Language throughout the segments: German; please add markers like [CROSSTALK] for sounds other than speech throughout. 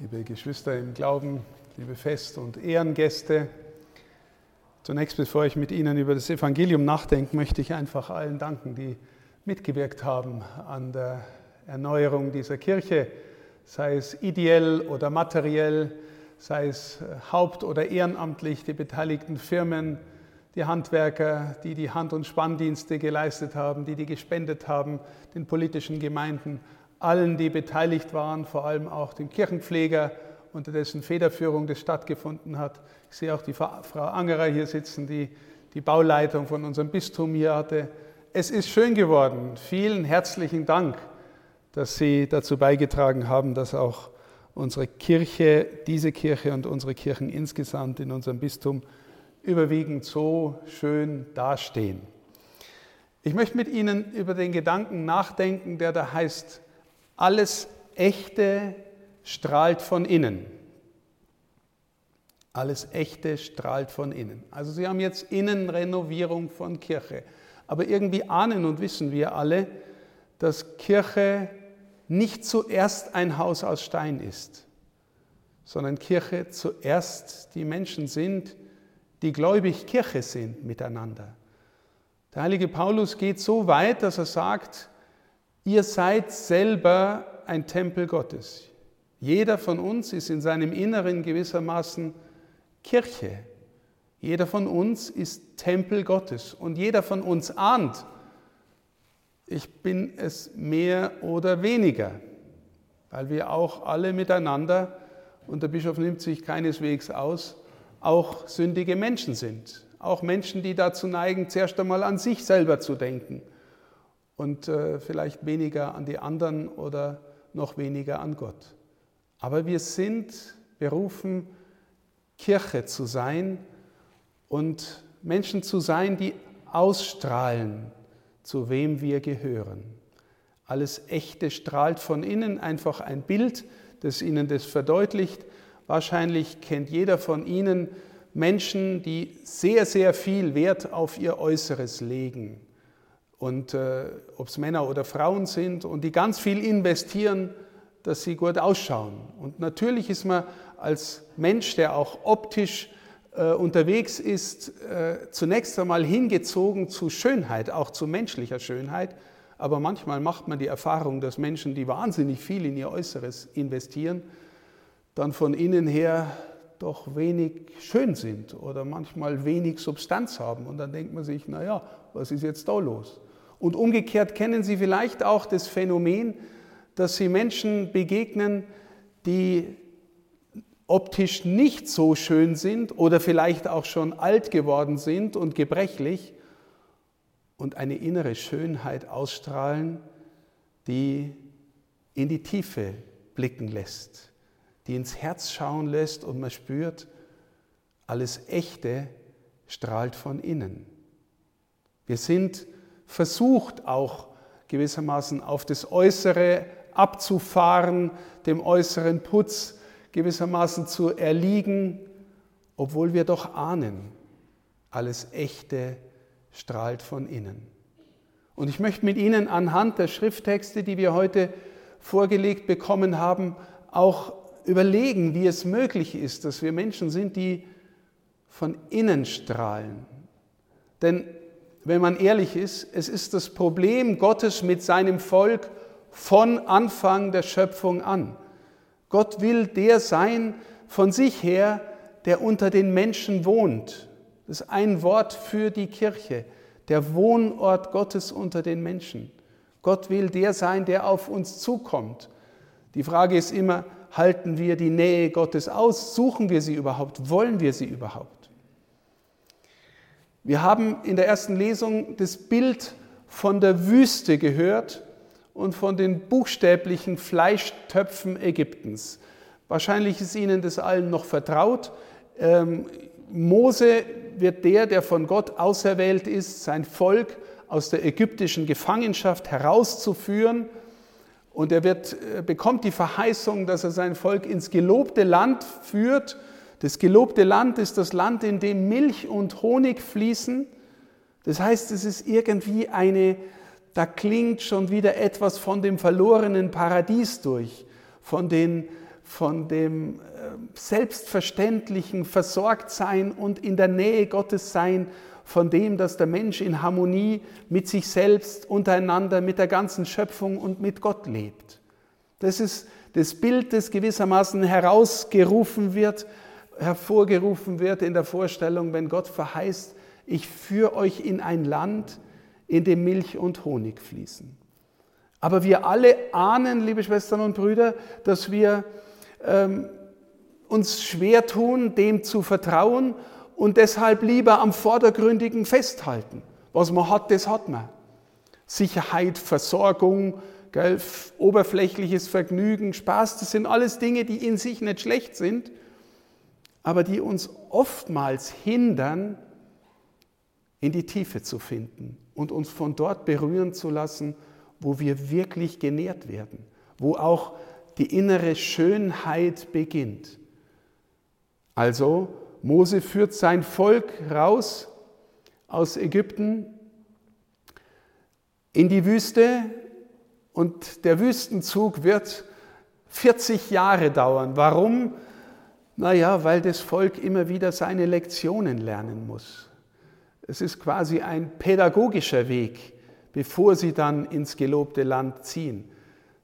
liebe Geschwister im Glauben, liebe Fest- und Ehrengäste. Zunächst, bevor ich mit Ihnen über das Evangelium nachdenke, möchte ich einfach allen danken, die mitgewirkt haben an der Erneuerung dieser Kirche, sei es ideell oder materiell, sei es haupt- oder ehrenamtlich, die beteiligten Firmen, die Handwerker, die die Hand- und Spanndienste geleistet haben, die die gespendet haben, den politischen Gemeinden allen, die beteiligt waren, vor allem auch dem Kirchenpfleger, unter dessen Federführung das stattgefunden hat. Ich sehe auch die Frau Angerer hier sitzen, die die Bauleitung von unserem Bistum hier hatte. Es ist schön geworden. Vielen herzlichen Dank, dass Sie dazu beigetragen haben, dass auch unsere Kirche, diese Kirche und unsere Kirchen insgesamt in unserem Bistum überwiegend so schön dastehen. Ich möchte mit Ihnen über den Gedanken nachdenken, der da heißt, alles Echte strahlt von innen. Alles Echte strahlt von innen. Also Sie haben jetzt Innenrenovierung von Kirche. Aber irgendwie ahnen und wissen wir alle, dass Kirche nicht zuerst ein Haus aus Stein ist, sondern Kirche zuerst die Menschen sind, die gläubig Kirche sind miteinander. Der heilige Paulus geht so weit, dass er sagt, Ihr seid selber ein Tempel Gottes. Jeder von uns ist in seinem Inneren gewissermaßen Kirche. Jeder von uns ist Tempel Gottes und jeder von uns ahnt, ich bin es mehr oder weniger, weil wir auch alle miteinander, und der Bischof nimmt sich keineswegs aus, auch sündige Menschen sind. Auch Menschen, die dazu neigen, zuerst einmal an sich selber zu denken und äh, vielleicht weniger an die anderen oder noch weniger an Gott. Aber wir sind berufen, Kirche zu sein und Menschen zu sein, die ausstrahlen, zu wem wir gehören. Alles Echte strahlt von innen, einfach ein Bild, das Ihnen das verdeutlicht. Wahrscheinlich kennt jeder von Ihnen Menschen, die sehr, sehr viel Wert auf ihr Äußeres legen und äh, ob es Männer oder Frauen sind und die ganz viel investieren, dass sie gut ausschauen. Und natürlich ist man als Mensch, der auch optisch äh, unterwegs ist, äh, zunächst einmal hingezogen zu Schönheit, auch zu menschlicher Schönheit. Aber manchmal macht man die Erfahrung, dass Menschen, die wahnsinnig viel in ihr Äußeres investieren, dann von innen her doch wenig schön sind oder manchmal wenig Substanz haben. Und dann denkt man sich, naja, was ist jetzt da los? Und umgekehrt kennen Sie vielleicht auch das Phänomen, dass Sie Menschen begegnen, die optisch nicht so schön sind oder vielleicht auch schon alt geworden sind und gebrechlich und eine innere Schönheit ausstrahlen, die in die Tiefe blicken lässt, die ins Herz schauen lässt und man spürt, alles Echte strahlt von innen. Wir sind versucht auch gewissermaßen auf das Äußere abzufahren, dem äußeren Putz gewissermaßen zu erliegen, obwohl wir doch ahnen, alles Echte strahlt von innen. Und ich möchte mit Ihnen anhand der Schrifttexte, die wir heute vorgelegt bekommen haben, auch überlegen, wie es möglich ist, dass wir Menschen sind, die von innen strahlen. Denn wenn man ehrlich ist, es ist das Problem Gottes mit seinem Volk von Anfang der Schöpfung an. Gott will der sein von sich her, der unter den Menschen wohnt. Das ist ein Wort für die Kirche, der Wohnort Gottes unter den Menschen. Gott will der sein, der auf uns zukommt. Die Frage ist immer, halten wir die Nähe Gottes aus? Suchen wir sie überhaupt? Wollen wir sie überhaupt? Wir haben in der ersten Lesung das Bild von der Wüste gehört und von den buchstäblichen Fleischtöpfen Ägyptens. Wahrscheinlich ist Ihnen das allen noch vertraut. Ähm, Mose wird der, der von Gott auserwählt ist, sein Volk aus der ägyptischen Gefangenschaft herauszuführen. Und er wird, äh, bekommt die Verheißung, dass er sein Volk ins gelobte Land führt das gelobte Land ist das Land, in dem Milch und Honig fließen. Das heißt, es ist irgendwie eine, da klingt schon wieder etwas von dem verlorenen Paradies durch, von den, von dem äh, selbstverständlichen Versorgtsein und in der Nähe Gottes sein, von dem, dass der Mensch in Harmonie mit sich selbst, untereinander, mit der ganzen Schöpfung und mit Gott lebt. Das ist das Bild, das gewissermaßen herausgerufen wird, hervorgerufen wird in der Vorstellung, wenn Gott verheißt, ich führe euch in ein Land, in dem Milch und Honig fließen. Aber wir alle ahnen, liebe Schwestern und Brüder, dass wir ähm, uns schwer tun, dem zu vertrauen und deshalb lieber am Vordergründigen festhalten. Was man hat, das hat man. Sicherheit, Versorgung, gell, oberflächliches Vergnügen, Spaß, das sind alles Dinge, die in sich nicht schlecht sind, aber die uns oftmals hindern, in die Tiefe zu finden und uns von dort berühren zu lassen, wo wir wirklich genährt werden, wo auch die innere Schönheit beginnt. Also Mose führt sein Volk raus aus Ägypten in die Wüste und der Wüstenzug wird 40 Jahre dauern. Warum? Naja, weil das Volk immer wieder seine Lektionen lernen muss. Es ist quasi ein pädagogischer Weg, bevor sie dann ins gelobte Land ziehen.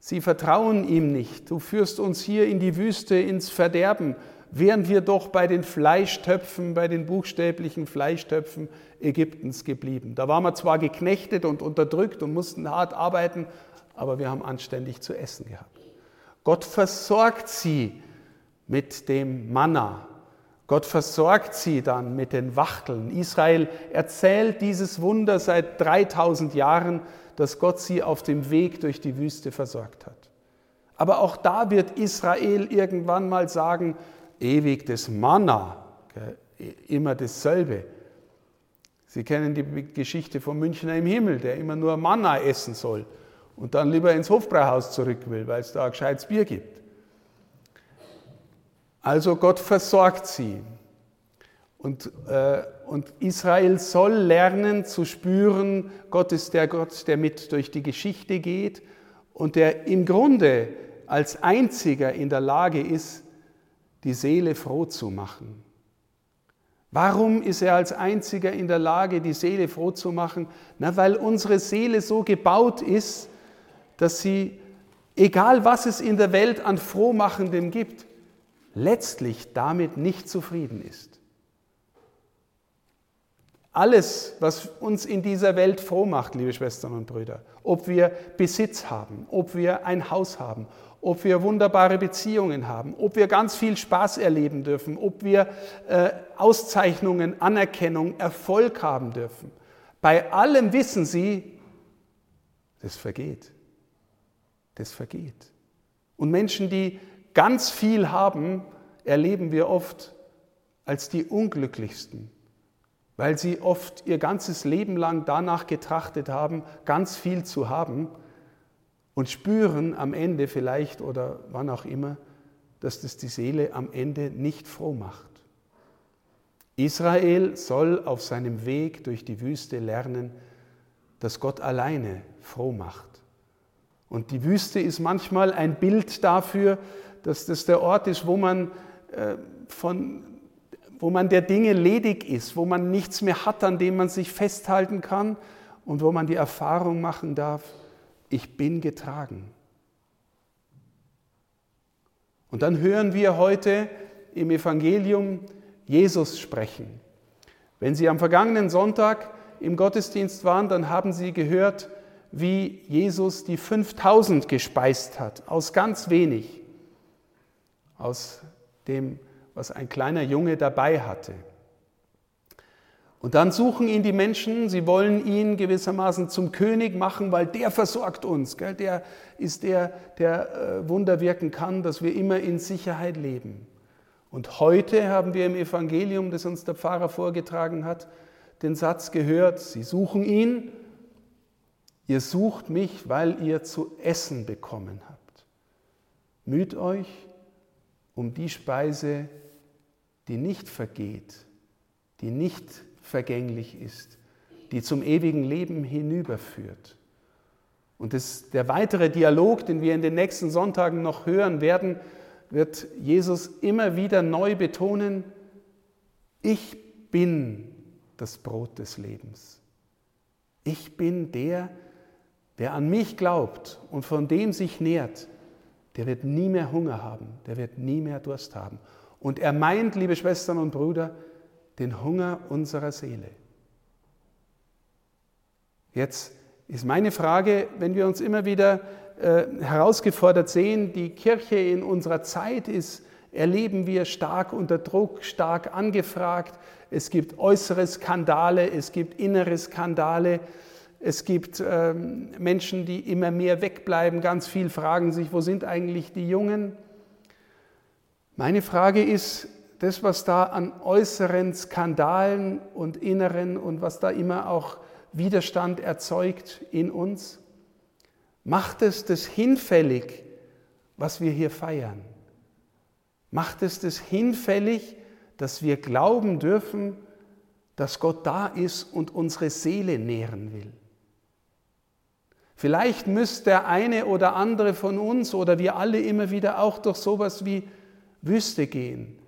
Sie vertrauen ihm nicht. Du führst uns hier in die Wüste, ins Verderben, wären wir doch bei den Fleischtöpfen, bei den buchstäblichen Fleischtöpfen Ägyptens geblieben. Da waren wir zwar geknechtet und unterdrückt und mussten hart arbeiten, aber wir haben anständig zu essen gehabt. Gott versorgt sie mit dem Manna, Gott versorgt sie dann mit den Wachteln. Israel erzählt dieses Wunder seit 3000 Jahren, dass Gott sie auf dem Weg durch die Wüste versorgt hat. Aber auch da wird Israel irgendwann mal sagen, ewig das Manna, immer dasselbe. Sie kennen die Geschichte vom Münchner im Himmel, der immer nur Manna essen soll und dann lieber ins Hofbräuhaus zurück will, weil es da ein gescheites Bier gibt. Also Gott versorgt sie. Und, äh, und Israel soll lernen zu spüren, Gott ist der Gott, der mit durch die Geschichte geht und der im Grunde als einziger in der Lage ist, die Seele froh zu machen. Warum ist er als einziger in der Lage, die Seele froh zu machen? Na, weil unsere Seele so gebaut ist, dass sie, egal was es in der Welt an Frohmachendem gibt, letztlich damit nicht zufrieden ist. Alles, was uns in dieser Welt froh macht, liebe Schwestern und Brüder, ob wir Besitz haben, ob wir ein Haus haben, ob wir wunderbare Beziehungen haben, ob wir ganz viel Spaß erleben dürfen, ob wir äh, Auszeichnungen, Anerkennung, Erfolg haben dürfen. Bei allem wissen Sie, das vergeht. Das vergeht. Und Menschen, die ganz viel haben, erleben wir oft als die unglücklichsten, weil sie oft ihr ganzes Leben lang danach getrachtet haben, ganz viel zu haben und spüren am Ende vielleicht oder wann auch immer, dass das die Seele am Ende nicht froh macht. Israel soll auf seinem Weg durch die Wüste lernen, dass Gott alleine froh macht. Und die Wüste ist manchmal ein Bild dafür, dass das der Ort ist, wo man, äh, von, wo man der Dinge ledig ist, wo man nichts mehr hat, an dem man sich festhalten kann und wo man die Erfahrung machen darf, ich bin getragen. Und dann hören wir heute im Evangelium Jesus sprechen. Wenn Sie am vergangenen Sonntag im Gottesdienst waren, dann haben Sie gehört, wie Jesus die 5000 gespeist hat, aus ganz wenig aus dem, was ein kleiner Junge dabei hatte. Und dann suchen ihn die Menschen, sie wollen ihn gewissermaßen zum König machen, weil der versorgt uns, gell? der ist der, der äh, Wunder wirken kann, dass wir immer in Sicherheit leben. Und heute haben wir im Evangelium, das uns der Pfarrer vorgetragen hat, den Satz gehört, sie suchen ihn, ihr sucht mich, weil ihr zu essen bekommen habt. Müht euch um die Speise, die nicht vergeht, die nicht vergänglich ist, die zum ewigen Leben hinüberführt. Und das, der weitere Dialog, den wir in den nächsten Sonntagen noch hören werden, wird Jesus immer wieder neu betonen, ich bin das Brot des Lebens. Ich bin der, Wer an mich glaubt und von dem sich nährt, der wird nie mehr Hunger haben, der wird nie mehr Durst haben. Und er meint, liebe Schwestern und Brüder, den Hunger unserer Seele. Jetzt ist meine Frage, wenn wir uns immer wieder äh, herausgefordert sehen, die Kirche in unserer Zeit ist, erleben wir stark unter Druck, stark angefragt. Es gibt äußere Skandale, es gibt innere Skandale. Es gibt ähm, Menschen, die immer mehr wegbleiben. Ganz viel fragen sich, wo sind eigentlich die Jungen? Meine Frage ist, das, was da an äußeren Skandalen und inneren und was da immer auch Widerstand erzeugt in uns, macht es das hinfällig, was wir hier feiern? Macht es das hinfällig, dass wir glauben dürfen, dass Gott da ist und unsere Seele nähren will? Vielleicht müsste der eine oder andere von uns oder wir alle immer wieder auch durch sowas wie Wüste gehen,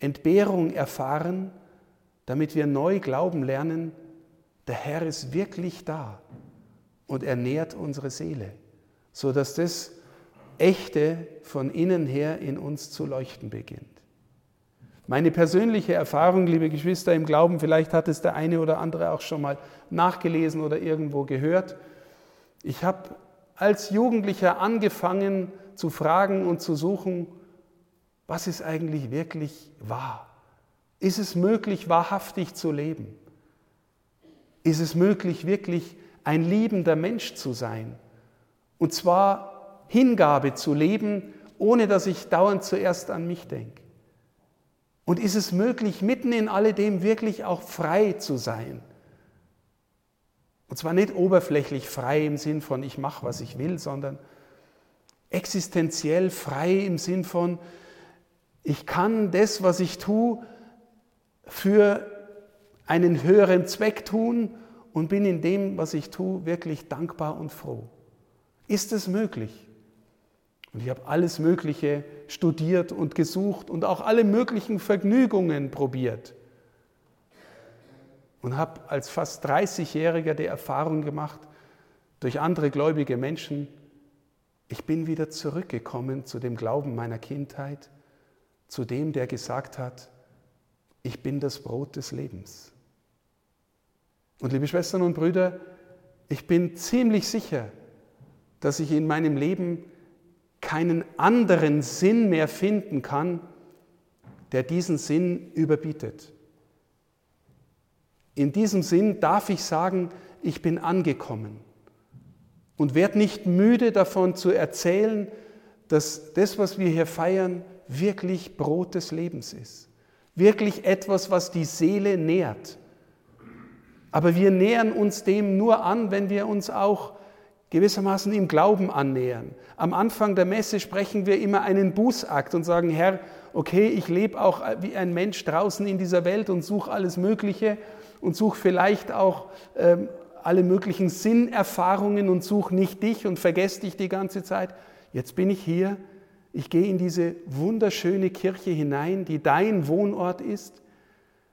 Entbehrung erfahren, damit wir neu glauben lernen, der Herr ist wirklich da und ernährt unsere Seele, sodass das Echte von innen her in uns zu leuchten beginnt. Meine persönliche Erfahrung, liebe Geschwister im Glauben, vielleicht hat es der eine oder andere auch schon mal nachgelesen oder irgendwo gehört, ich habe als Jugendlicher angefangen zu fragen und zu suchen, was ist eigentlich wirklich wahr? Ist es möglich, wahrhaftig zu leben? Ist es möglich, wirklich ein liebender Mensch zu sein? Und zwar Hingabe zu leben, ohne dass ich dauernd zuerst an mich denke. Und ist es möglich, mitten in alledem wirklich auch frei zu sein? Und zwar nicht oberflächlich frei im Sinn von ich mache, was ich will, sondern existenziell frei im Sinn von ich kann das, was ich tue, für einen höheren Zweck tun und bin in dem, was ich tue, wirklich dankbar und froh. Ist es möglich? Und ich habe alles Mögliche studiert und gesucht und auch alle möglichen Vergnügungen probiert und habe als fast 30-Jähriger die Erfahrung gemacht, durch andere gläubige Menschen, ich bin wieder zurückgekommen zu dem Glauben meiner Kindheit, zu dem, der gesagt hat, ich bin das Brot des Lebens. Und liebe Schwestern und Brüder, ich bin ziemlich sicher, dass ich in meinem Leben keinen anderen Sinn mehr finden kann, der diesen Sinn überbietet. In diesem Sinn darf ich sagen, ich bin angekommen und werde nicht müde davon zu erzählen, dass das, was wir hier feiern, wirklich Brot des Lebens ist. Wirklich etwas, was die Seele nährt. Aber wir nähern uns dem nur an, wenn wir uns auch gewissermaßen im Glauben annähern. Am Anfang der Messe sprechen wir immer einen Bußakt und sagen, Herr, okay, ich lebe auch wie ein Mensch draußen in dieser Welt und suche alles Mögliche und such vielleicht auch ähm, alle möglichen Sinnerfahrungen und such nicht dich und vergess dich die ganze Zeit. Jetzt bin ich hier, ich gehe in diese wunderschöne Kirche hinein, die dein Wohnort ist.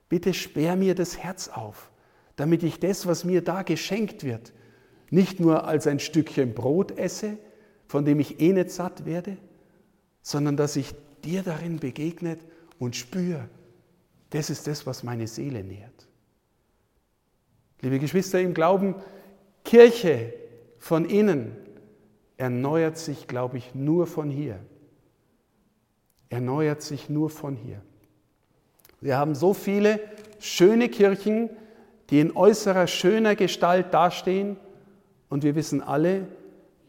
Bitte sperr mir das Herz auf, damit ich das, was mir da geschenkt wird, nicht nur als ein Stückchen Brot esse, von dem ich eh nicht satt werde, sondern dass ich dir darin begegnet und spüre, das ist das, was meine Seele nährt. Liebe Geschwister im Glauben, Kirche von innen erneuert sich, glaube ich, nur von hier. Erneuert sich nur von hier. Wir haben so viele schöne Kirchen, die in äußerer schöner Gestalt dastehen und wir wissen alle,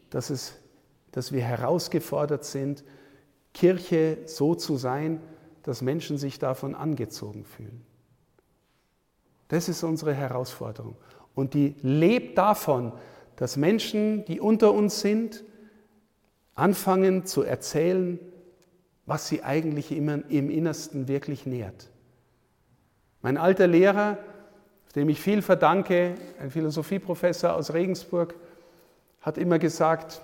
dass, es, dass wir herausgefordert sind, Kirche so zu sein, dass Menschen sich davon angezogen fühlen. Das ist unsere Herausforderung. Und die lebt davon, dass Menschen, die unter uns sind, anfangen zu erzählen, was sie eigentlich im Innersten wirklich nährt. Mein alter Lehrer, dem ich viel verdanke, ein Philosophieprofessor aus Regensburg, hat immer gesagt,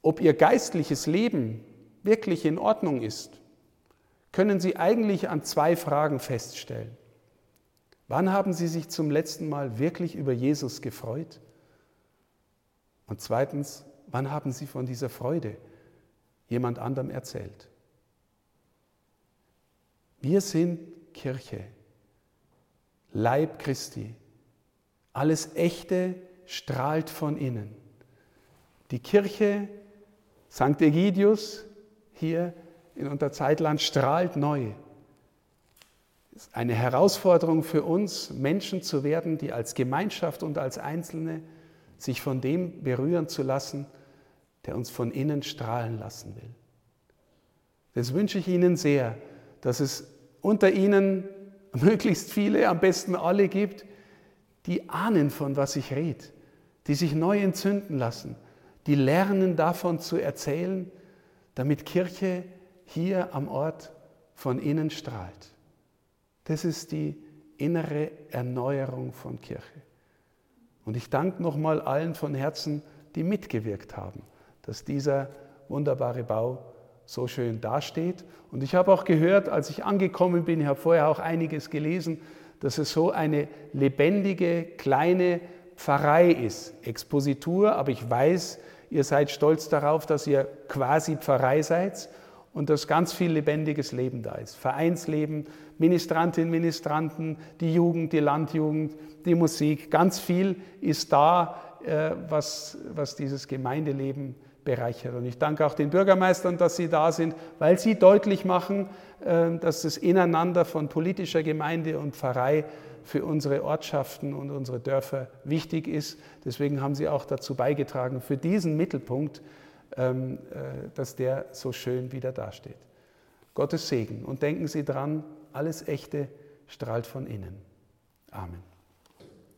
ob ihr geistliches Leben wirklich in Ordnung ist, können Sie eigentlich an zwei Fragen feststellen. Wann haben Sie sich zum letzten Mal wirklich über Jesus gefreut? Und zweitens, wann haben Sie von dieser Freude jemand anderem erzählt? Wir sind Kirche, Leib Christi. Alles Echte strahlt von innen. Die Kirche St. Egidius hier in Unterzeitland strahlt neu. Eine Herausforderung für uns, Menschen zu werden, die als Gemeinschaft und als Einzelne sich von dem berühren zu lassen, der uns von innen strahlen lassen will. Das wünsche ich Ihnen sehr, dass es unter Ihnen [LAUGHS] möglichst viele, am besten alle gibt, die ahnen, von was ich rede, die sich neu entzünden lassen, die lernen davon zu erzählen, damit Kirche hier am Ort von innen strahlt. Das ist die innere Erneuerung von Kirche. Und ich danke nochmal allen von Herzen, die mitgewirkt haben, dass dieser wunderbare Bau so schön dasteht. Und ich habe auch gehört, als ich angekommen bin, ich habe vorher auch einiges gelesen, dass es so eine lebendige kleine Pfarrei ist. Expositur, aber ich weiß, ihr seid stolz darauf, dass ihr quasi Pfarrei seid und dass ganz viel lebendiges Leben da ist. Vereinsleben, Ministrantinnen, Ministranten, die Jugend, die Landjugend, die Musik, ganz viel ist da, äh, was, was dieses Gemeindeleben bereichert. Und ich danke auch den Bürgermeistern, dass sie da sind, weil sie deutlich machen, äh, dass das Ineinander von politischer Gemeinde und Pfarrei für unsere Ortschaften und unsere Dörfer wichtig ist. Deswegen haben sie auch dazu beigetragen, für diesen Mittelpunkt, ähm, äh, dass der so schön wieder dasteht. Gottes Segen und denken Sie dran, alles Echte strahlt von innen. Amen.